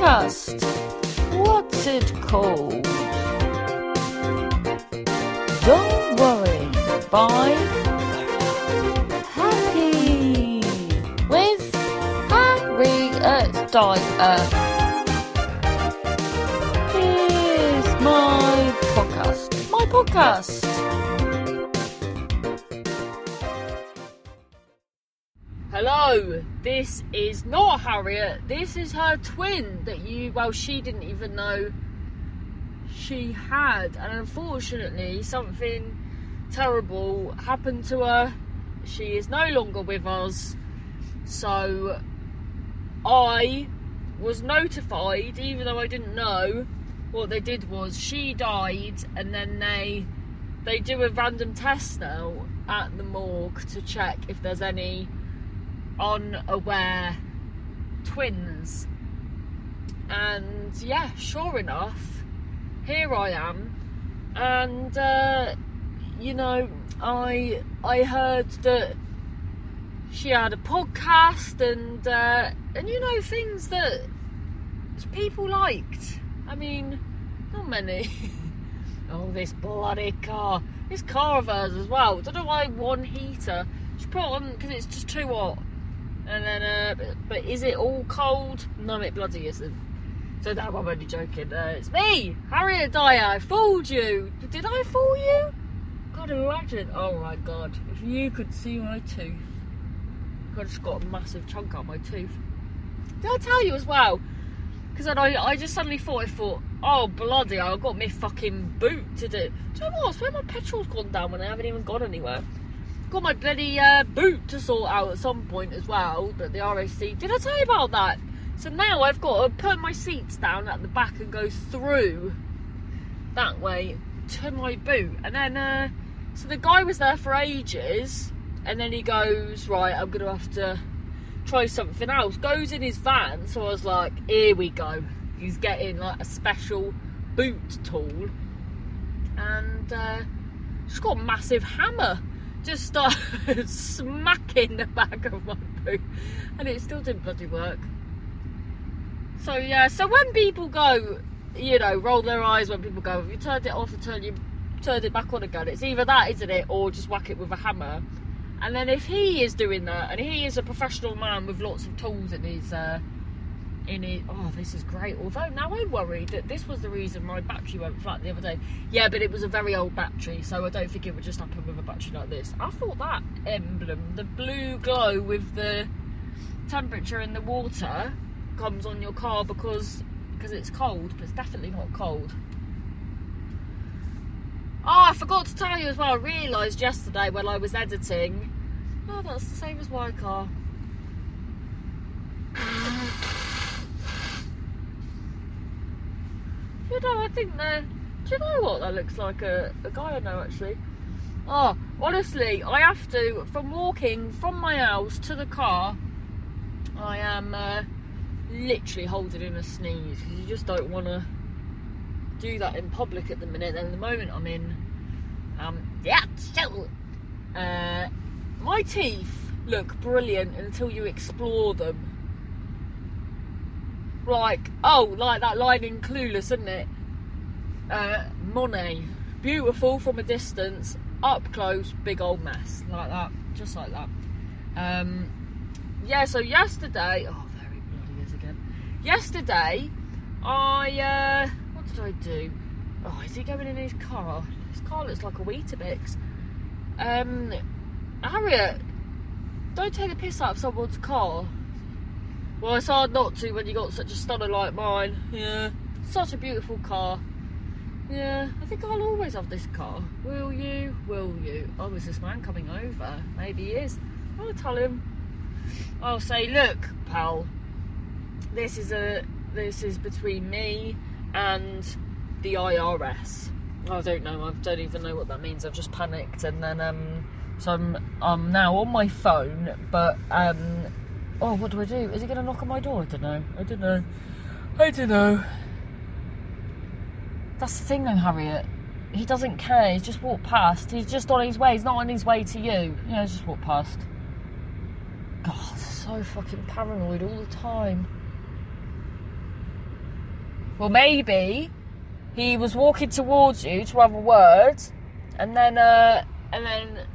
podcast. What's it called? Don't worry. By Happy with Harriet Dyer. Here's my podcast. My podcast. Hello, this is not Harriet. This is her twin that you, well, she didn't even know she had. And unfortunately, something terrible happened to her. She is no longer with us. So I was notified, even though I didn't know. What they did was she died, and then they they do a random test now at the morgue to check if there's any unaware twins. And yeah, sure enough, here I am. And uh, you know, I I heard that she had a podcast and uh, and you know things that people liked. I mean, not many. oh, this bloody car! This car of hers as well. I Don't know why one heater. She put on because it's just too hot. And then, uh, but, is it all cold? No, it bloody isn't. So now I'm only joking. Uh, it's me, Harriet Dyer. I fooled you. Did I fool you? God, imagine. Oh my god. If you could see my tooth. I just got a massive chunk out of my tooth. Did I tell you as well? Because I, I just suddenly thought, I thought, oh bloody I've got my fucking boot to do. Do you know what? I swear my petrol's gone down when I haven't even gone anywhere. Got my bloody uh, boot to sort out at some point as well, but the RAC. Did I tell you about that? So now I've got to put my seats down at the back and go through that way to my boot. And then, uh, so the guy was there for ages, and then he goes, Right, I'm to have to try something else. Goes in his van, so I was like, Here we go. He's getting like a special boot tool. And uh, she's got a massive hammer. Just started smacking the back of my boot, and it still didn't bloody work. So yeah, so when people go, you know, roll their eyes when people go, if you turned it off and turn you turned it back on again, it's either that, isn't it, or just whack it with a hammer. And then if he is doing that, and he is a professional man with lots of tools in his, uh, in his, oh, this is great. Although now I'm worried that this was the reason my battery went flat the other day. Yeah, but it was a very old battery, so I don't think it would just happen with a battery like this. I thought that emblem, the blue glow with the temperature in the water, comes on your car because because it's cold, but it's definitely not cold. Oh, I forgot to tell you as well. I realised yesterday when I was editing. Oh, that's the same as my car. You know, I think that. Do you know what that looks like? A, a guy I know actually. Oh, honestly, I have to from walking from my house to the car. I am. Uh, literally holding in a sneeze because you just don't want to do that in public at the minute. And the moment I'm in, um, yeah, so, uh, my teeth look brilliant until you explore them. Like, oh, like that line in Clueless, isn't it? Uh, Monet, beautiful from a distance, up close, big old mess, like that, just like that. Um, yeah, so yesterday, oh, he bloody is again. yesterday I uh, what did I do? Oh, is he going in his car? His car looks like a Weetabix. Um, Harriet, don't take the piss out of someone's car. Well, it's hard not to when you got such a stunner like mine. Yeah, such a beautiful car. Yeah, I think I'll always have this car. Will you? Will you? Oh, is this man coming over? Maybe he is. I'll tell him. I'll say, look, pal, this is a this is between me and the IRS. I don't know. I don't even know what that means. I've just panicked, and then um, so I'm I'm now on my phone. But um, oh, what do I do? Is he going to knock on my door? I don't know. I don't know. I don't know. That's the thing, though, Harriet. He doesn't care. He's just walked past. He's just on his way. He's not on his way to you. You know, he's just walked past. God, so fucking paranoid all the time. Well, maybe he was walking towards you to have a word, and then uh, and then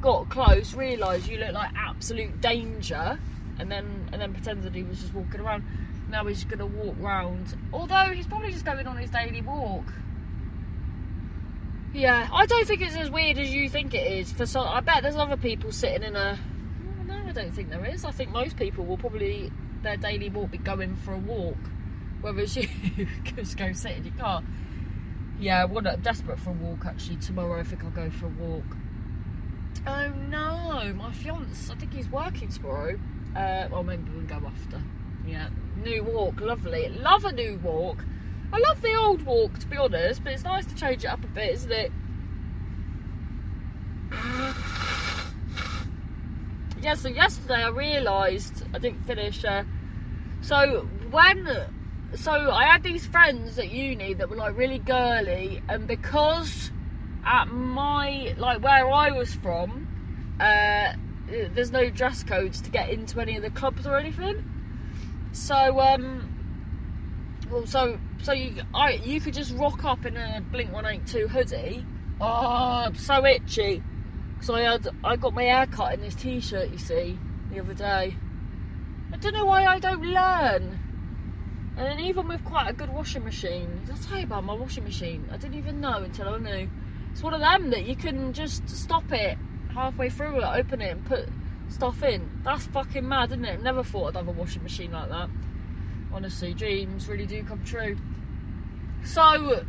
got close, realised you looked like absolute danger, and then and then pretended he was just walking around. Now he's gonna walk round. Although he's probably just going on his daily walk. Yeah, I don't think it's as weird as you think it is. For some, I bet there's other people sitting in a. No, I don't think there is. I think most people will probably their daily walk be going for a walk, whereas you just go sit in your car. Yeah, I'm well, desperate for a walk actually. Tomorrow I think I'll go for a walk. Oh no, my fiance. I think he's working tomorrow. Uh, well, maybe we'll go after. Yeah, new walk, lovely. Love a new walk. I love the old walk to be honest, but it's nice to change it up a bit, isn't it? yeah, so yesterday I realised I didn't finish. Uh, so when, so I had these friends at uni that were like really girly, and because at my like where I was from, uh, there's no dress codes to get into any of the clubs or anything. So um, well, so so you I you could just rock up in a Blink One Eight Two hoodie. Oh, I'm so itchy. So I had I got my hair cut in this t-shirt. You see, the other day. I don't know why I don't learn. And even with quite a good washing machine, I'll tell you about my washing machine. I didn't even know until I knew. It's one of them that you can just stop it halfway through it, open it, and put stuff in. That's fucking mad, isn't it? Never thought I'd have a washing machine like that. Honestly, dreams really do come true. So,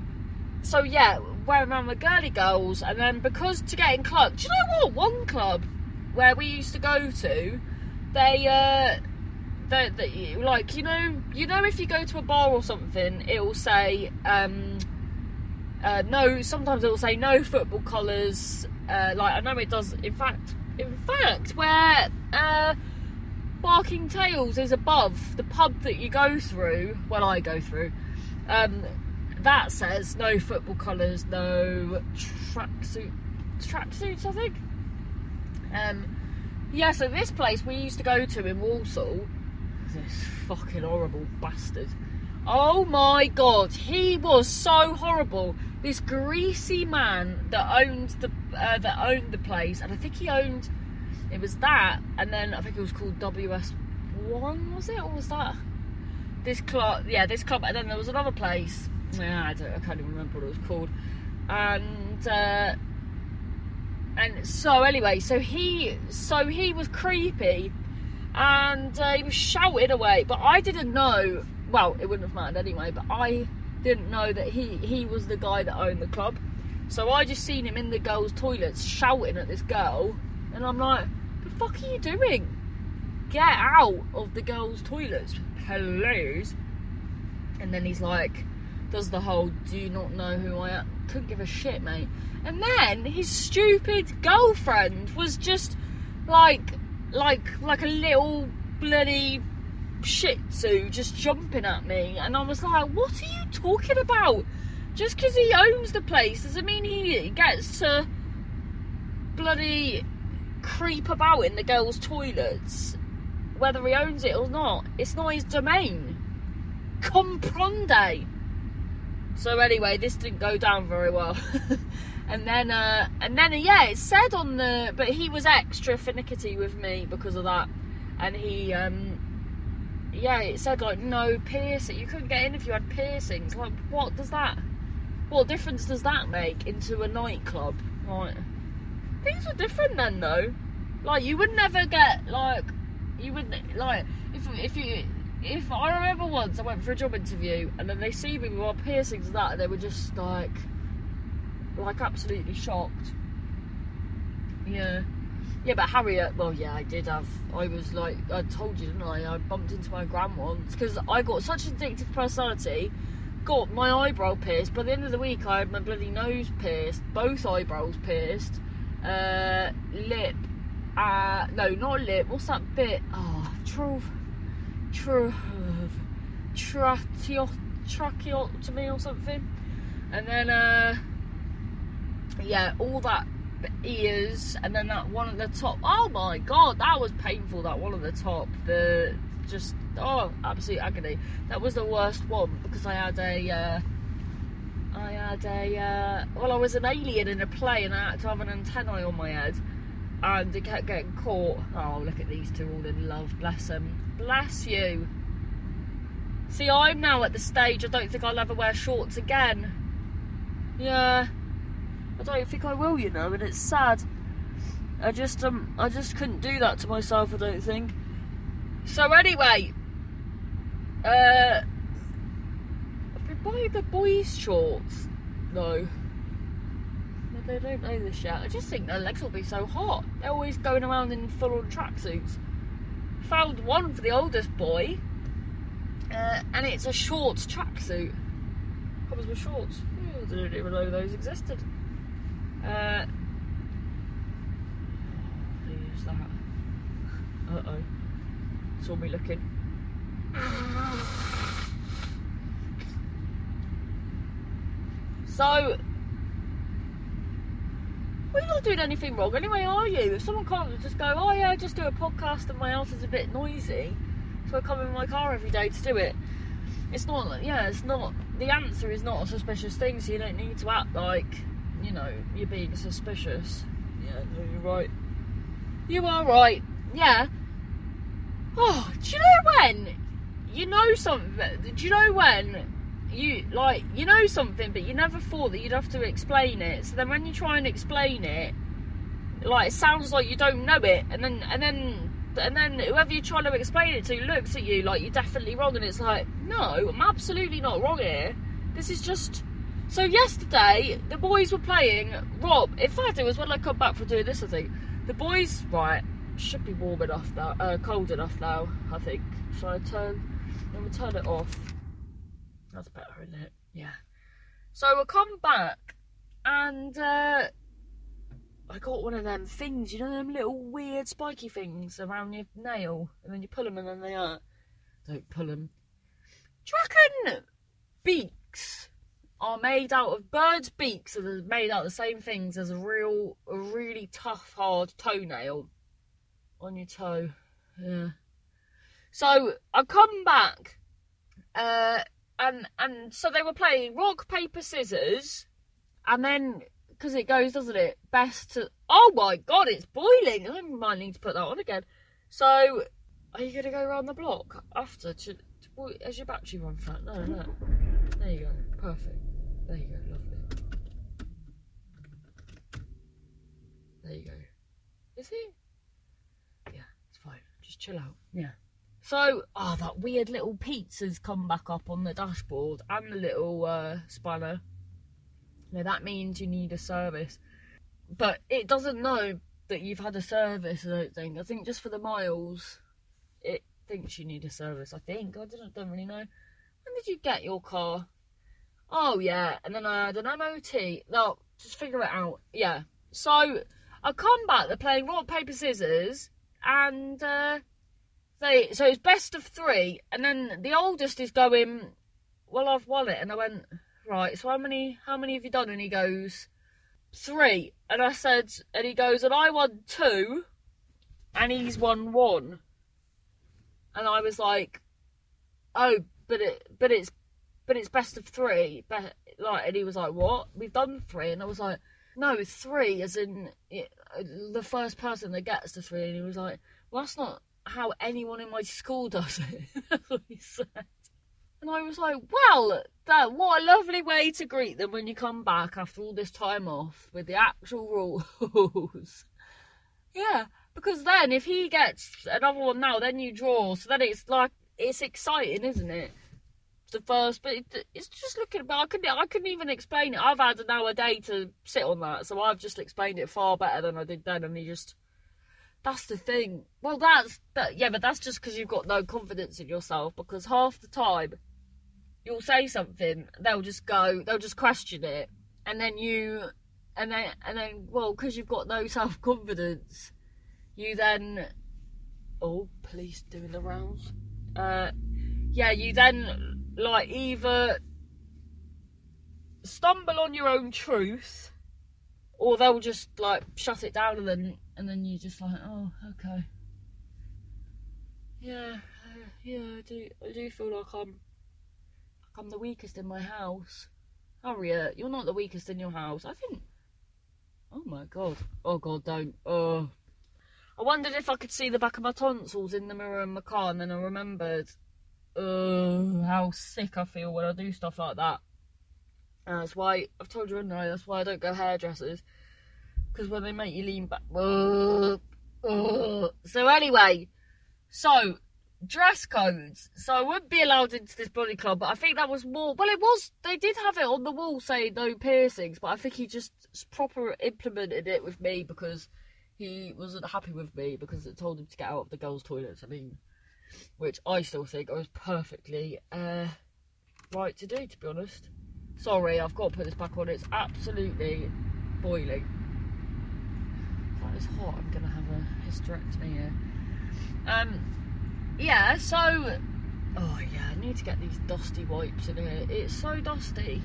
so yeah, wearing around with girly girls, and then because to get in club, do you know what? One club where we used to go to, they uh, they like you know you know if you go to a bar or something, it will say um, uh, no. Sometimes it will say no football collars. Uh, like I know it does. In fact, in fact, where uh, Barking Tales is above the pub that you go through. Well, I go through. Um, that says no football colours, no tracksuit, tracksuits. I think. Um, yeah. So this place we used to go to in Walsall. This fucking horrible bastard. Oh my god, he was so horrible. This greasy man that owned the uh, that owned the place, and I think he owned it was that, and then I think it was called WS1, was it? Or was that this club? Yeah, this club. And then there was another place. Yeah, I, don't, I can't even remember what it was called. And uh, and so anyway, so he so he was creepy, and uh, he was shouting away. But I didn't know. Well, it wouldn't have mattered anyway. But I didn't know that he he was the guy that owned the club. So I just seen him in the girls' toilets shouting at this girl, and I'm like, the fuck are you doing? Get out of the girls' toilets, please. And then he's like, does the whole do you not know who I am? Couldn't give a shit, mate. And then his stupid girlfriend was just like, like, like a little bloody shih tzu just jumping at me. And I was like, what are you talking about? Just because he owns the place doesn't mean he gets to bloody creep about in the girls' toilets, whether he owns it or not. It's not his domain. Comprende. So anyway, this didn't go down very well. and then, uh, and then, yeah, it said on the, but he was extra finicky with me because of that, and he, um, yeah, it said like no piercing. You couldn't get in if you had piercings. Like, what does that? What difference does that make into a nightclub? Like, things were different then though. Like you would never get like you would like if if you if I remember once I went for a job interview and then they see me with my piercings and that and they were just like like absolutely shocked. Yeah. Yeah, but Harriet, well, yeah, I did have. I was like, I told you, didn't I? I bumped into my gran once because I got such an addictive personality. Got my eyebrow pierced. By the end of the week, I had my bloody nose pierced, both eyebrows pierced, uh, lip, uh, no, not lip. What's that bit? Oh, true, true, tracheo, tracheotomy or something. And then, uh, yeah, all that ears, and then that one at the top. Oh my god, that was painful. That one at the top. The just oh, absolute agony. That was the worst one because I had a, uh, I had a, uh, well, I was an alien in a play and I had to have an antennae on my head and it kept getting caught. Oh, look at these two all in love. Bless them. Bless you. See, I'm now at the stage I don't think I'll ever wear shorts again. Yeah. I don't think I will, you know, and it's sad. I just um I just couldn't do that to myself, I don't think. So anyway, uh I've been buying the boys' shorts. No. No, they don't know this yet. I just think their legs will be so hot. They're always going around in full on tracksuits. Found one for the oldest boy. Uh, and it's a shorts tracksuit. Comes with shorts. I didn't even know those existed. Uh, who's that? Uh oh. Saw me looking. So, we're not doing anything wrong anyway, are you? If someone can't just go, oh yeah, I just do a podcast and my house is a bit noisy, so I come in my car every day to do it. It's not, yeah, it's not, the answer is not a suspicious thing, so you don't need to act like, you know, you're being suspicious. Yeah, no, you're right. You are right. Yeah. Oh, do you know when you know something? Do you know when you like you know something, but you never thought that you'd have to explain it? So then when you try and explain it, like it sounds like you don't know it, and then and then and then whoever you're trying to explain it to looks at you like you're definitely wrong, and it's like, no, I'm absolutely not wrong here. This is just. So yesterday the boys were playing Rob. In fact, it was when I come back from doing this. I think the boys right should be warm enough now, uh, cold enough now. I think. So I turn, then we turn it off. That's better, isn't it? Yeah. So we'll come back, and uh, I got one of them things, you know, them little weird spiky things around your nail, and then you pull them, and then they are. Don't pull them. Do you reckon beaks are made out of birds' beaks are made out of the same things as a real, a really tough, hard toenail on your toe? Yeah. So I come back, uh, and and so they were playing rock paper scissors, and then because it goes, doesn't it? Best to. Oh my god, it's boiling! I might need to put that on again. So, are you gonna go around the block after? To, to, has your battery run flat? No, no. There you go. Perfect. There you go. Lovely. There you go. Is it? Yeah, it's fine. Just chill out. Yeah. So, oh, that weird little pizza's come back up on the dashboard and the little uh, spanner. Now that means you need a service. But it doesn't know that you've had a service, I don't think. I think just for the miles, it thinks you need a service, I think. I don't, don't really know. When did you get your car? Oh, yeah. And then I had an MOT. No, just figure it out. Yeah. So, I come back, they're playing rock, paper, scissors, and uh, they, so it's best of three, and then the oldest is going, well, I've won it. And I went, right, so how many how many have you done? And he goes, three. And I said, and he goes, and I won two, and he's won one. And I was like, oh, but it, but it's, but it's best of three. But like, and he was like, what? We've done three, and I was like, no, three, as in the first person that gets to three. And he was like, well, that's not how anyone in my school does it. He said. And I was like, well, that what a lovely way to greet them when you come back after all this time off with the actual rules. yeah, because then if he gets another one now, then you draw. So then it's like it's exciting, isn't it? The first, but it, it's just looking. But I couldn't. I couldn't even explain it. I've had an hour day to sit on that, so I've just explained it far better than I did then. And he just that's the thing. Well, that's that. Yeah, but that's just because you've got no confidence in yourself. Because half the time, you'll say something, they'll just go, they'll just question it, and then you, and then and then, well, because you've got no self confidence, you then, oh, police doing the rounds. Uh, yeah, you then like either stumble on your own truth, or they'll just like shut it down and then and then you're just like, oh, okay. Yeah, uh, yeah, I do. I do feel like I'm, like I'm the weakest in my house. Harriet, you're not the weakest in your house. I think. Oh my god. Oh god, don't. Oh. I wondered if I could see the back of my tonsils in the mirror in my car, and then I remembered, oh, how sick I feel when I do stuff like that. And that's why I've told you, I? That's why I don't go hairdressers because when they make you lean back. Uh, uh. So anyway, so dress codes. So I wouldn't be allowed into this body club, but I think that was more. Well, it was. They did have it on the wall saying no piercings, but I think he just proper implemented it with me because he wasn't happy with me because it told him to get out of the girls' toilets. I mean, which I still think I was perfectly uh, right to do, to be honest. Sorry, I've got to put this back on. It's absolutely boiling. That is hot. I'm gonna have a hysterectomy here. Um, yeah. So, oh yeah, I need to get these dusty wipes in here. It's so dusty.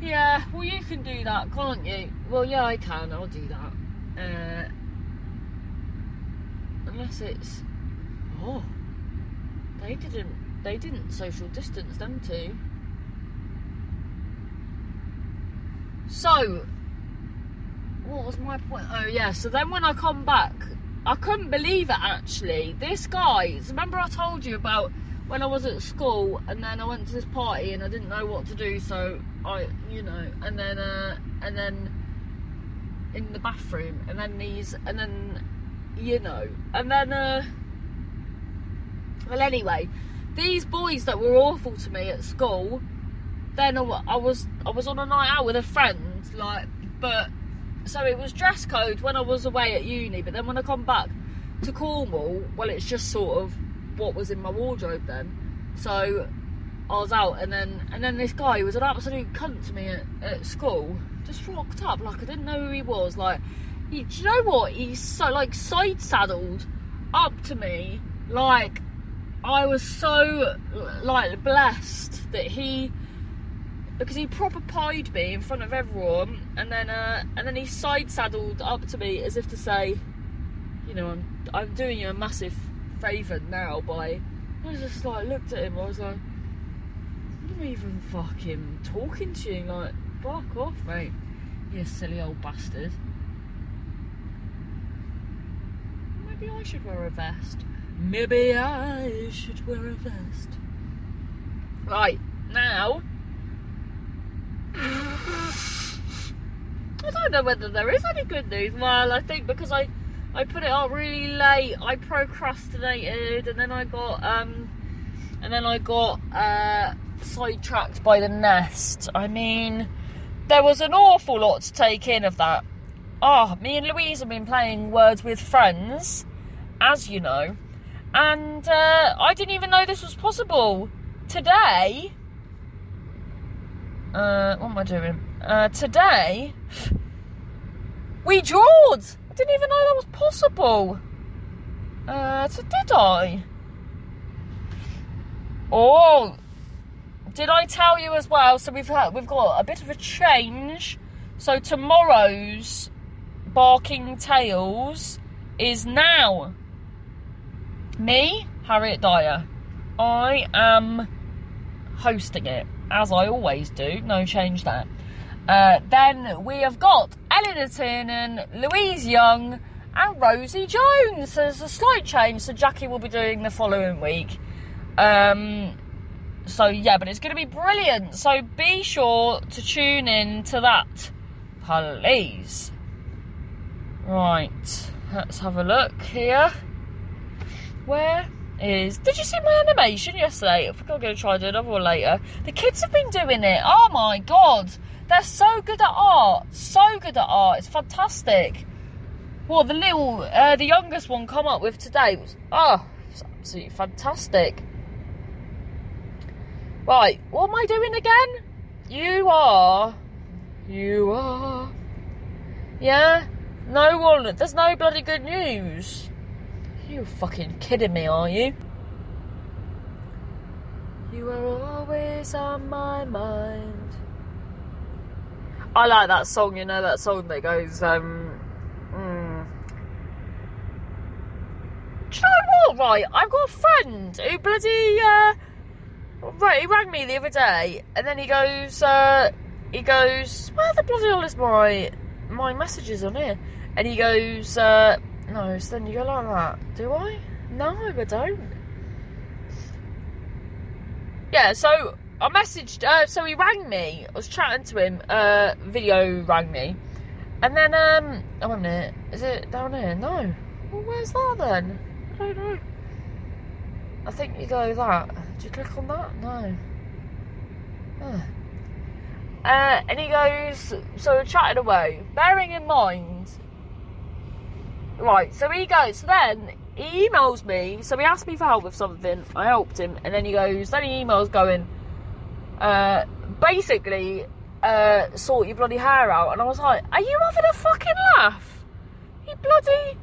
Yeah, well, you can do that, can't you? Well, yeah, I can. I'll do that. Uh, unless it's. Oh, they didn't. They didn't social distance them two. So, what was my point? Oh yeah. So then when I come back, I couldn't believe it. Actually, this guy. Remember I told you about when I was at school and then I went to this party and I didn't know what to do, so I, you know, and then uh, and then in the bathroom and then these and then you know and then uh well anyway these boys that were awful to me at school then I was I was on a night out with a friend like but so it was dress code when I was away at uni but then when I come back to Cornwall well it's just sort of what was in my wardrobe then so I was out, and then and then this guy who was an absolute cunt to me at, at school just rocked up like I didn't know who he was. Like, he, do you know what? He's so like side saddled up to me, like I was so like blessed that he because he proper pied me in front of everyone, and then uh, and then he side saddled up to me as if to say, you know, I'm I'm doing you a massive favour now by. I was just like looked at him. I was like I'm even fucking talking to you. Like, fuck off, mate. You silly old bastard. Maybe I should wear a vest. Maybe I should wear a vest. Right, now. I don't know whether there is any good news. Well, I think because I, I put it up really late, I procrastinated, and then I got um, and then I got uh sidetracked by the nest. I mean, there was an awful lot to take in of that. Ah, oh, me and Louise have been playing Words with Friends, as you know, and uh, I didn't even know this was possible. Today, uh, what am I doing? Uh, today, we drawed. I didn't even know that was possible. Uh, so did I? Oh, did I tell you as well? So we've had, we've got a bit of a change. So tomorrow's Barking Tales is now me, Harriet Dyer. I am hosting it as I always do. No change there. Uh, then we have got Eleanor Tiernan, Louise Young, and Rosie Jones. There's a slight change. So Jackie will be doing the following week. Um, so yeah, but it's going to be brilliant. So be sure to tune in to that, please. Right, let's have a look here. Where is? Did you see my animation yesterday? I think I'm to try to do another one later. The kids have been doing it. Oh my god, they're so good at art. So good at art. It's fantastic. What the little, uh, the youngest one come up with today was oh, it's absolutely fantastic. Right, what am I doing again? You are. You are. Yeah? No one. There's no bloody good news. You fucking kidding me, are you? You are always on my mind. I like that song, you know, that song that goes, um. Mm. Do you know well, right, I've got a friend who bloody, uh, right, he rang me the other day, and then he goes, uh, he goes, where the bloody hell is my, my messages on here? And he goes, uh, no, so then you go like that. Do I? No, I don't. Yeah, so I messaged, uh, so he rang me. I was chatting to him, uh, video rang me. And then, um, oh, a minute, is it down here? No. Well, where's that then? I don't know. I think you go that. Do you click on that? No. Huh. Uh, and he goes, so chatting away, bearing in mind, right, so he goes, so then he emails me, so he asked me for help with something, I helped him, and then he goes, then he emails going, uh, basically, uh, sort your bloody hair out, and I was like, are you having a fucking laugh? He bloody,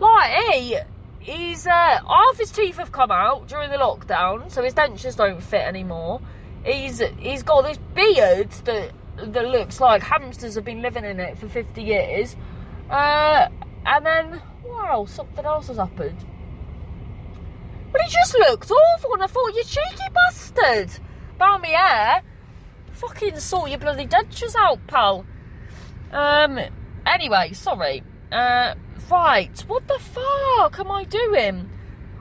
like, he, he's, uh, half his teeth have come out during the lockdown, so his dentures don't fit anymore. He's he's got this beard that that looks like hamsters have been living in it for 50 years. Uh, and then, wow, something else has happened. But he just looked awful, and I thought, you cheeky bastard! Bow me hair. Fucking sort your bloody dentures out, pal. Um, anyway, sorry. Uh, right, what the fuck am I doing?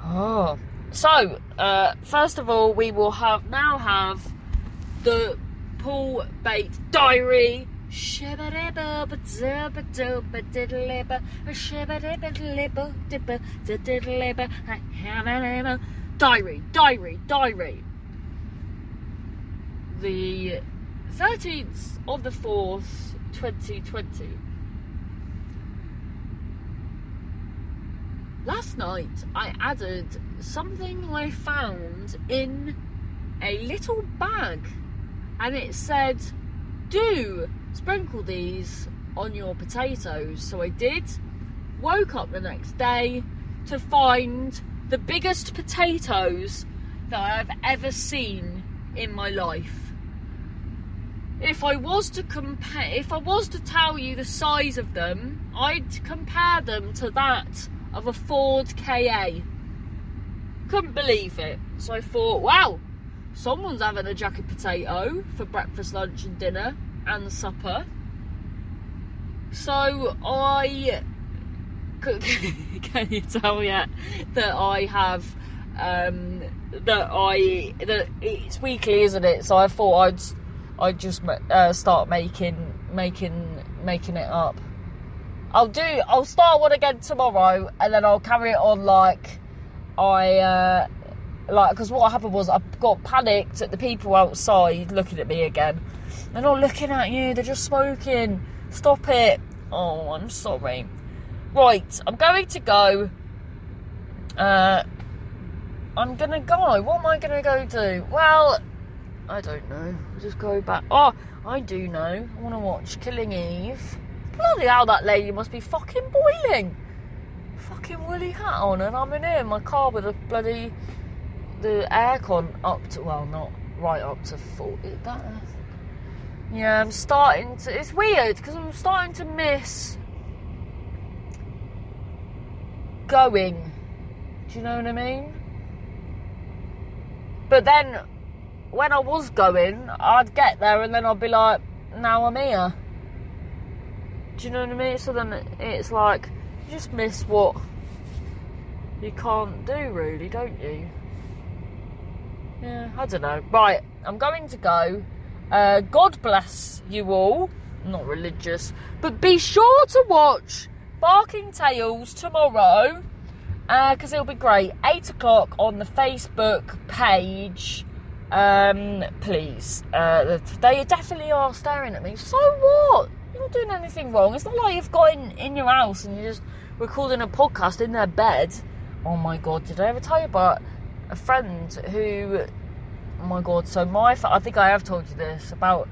Oh. So, uh, first of all, we will have now have the Paul Bates Diary. Diary, diary, diary. The 13th of the 4th, 2020. Last night I added something I found in a little bag and it said, Do sprinkle these on your potatoes. So I did. Woke up the next day to find the biggest potatoes that I've ever seen in my life. If I was to compare, if I was to tell you the size of them, I'd compare them to that of a Ford KA. Couldn't believe it. So I thought, wow, someone's having a jacket potato for breakfast, lunch, and dinner and supper. So I can you tell yet that I have um, that I that it's weekly, isn't it? So I thought I'd I'd just uh, start making making making it up. I'll do. I'll start one again tomorrow, and then I'll carry it on like I uh, like because what happened was I got panicked at the people outside looking at me again. They're not looking at you. They're just smoking. Stop it. Oh, I'm sorry. Right, I'm going to go. Uh, I'm gonna go. What am I gonna go do? Well, I don't know. I'll just go back. Oh, I do know. I want to watch Killing Eve. Bloody hell, that lady must be fucking boiling. Fucking woolly hat on, and I'm in here in my car with a bloody the aircon up to well, not right up to forty. That. Yeah, I'm starting to. It's weird because I'm starting to miss going. Do you know what I mean? But then, when I was going, I'd get there and then I'd be like, now I'm here. Do you know what I mean? So then it's like, you just miss what you can't do, really, don't you? Yeah, I don't know. Right, I'm going to go. Uh, God bless you all. I'm not religious, but be sure to watch Barking Tales tomorrow because uh, it'll be great. Eight o'clock on the Facebook page. Um, please. Uh, they definitely are staring at me. So what? You're not doing anything wrong. It's not like you've got in, in your house and you're just recording a podcast in their bed. Oh my god, did I ever tell you about a friend who. Oh my god, so my. I think I have told you this about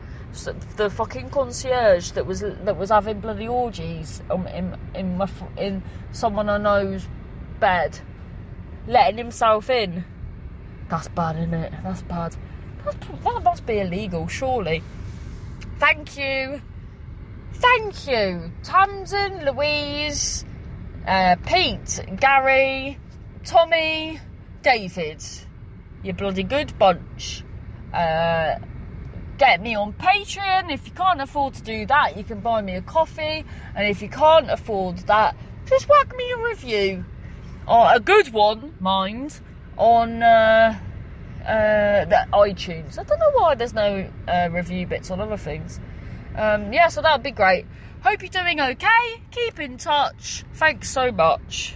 the fucking concierge that was that was having bloody orgies in in my, in someone I know's bed, letting himself in. That's bad, isn't it? That's bad. That's, that must be illegal, surely. Thank you. Thank you, Tamsin, Louise, uh, Pete, Gary, Tommy, David. You bloody good bunch. Uh, get me on Patreon. If you can't afford to do that, you can buy me a coffee. And if you can't afford that, just whack me a review. Or a good one, mind, on uh, uh, the iTunes. I don't know why there's no uh, review bits on other things. Um, yeah, so that would be great. Hope you're doing okay. Keep in touch. Thanks so much.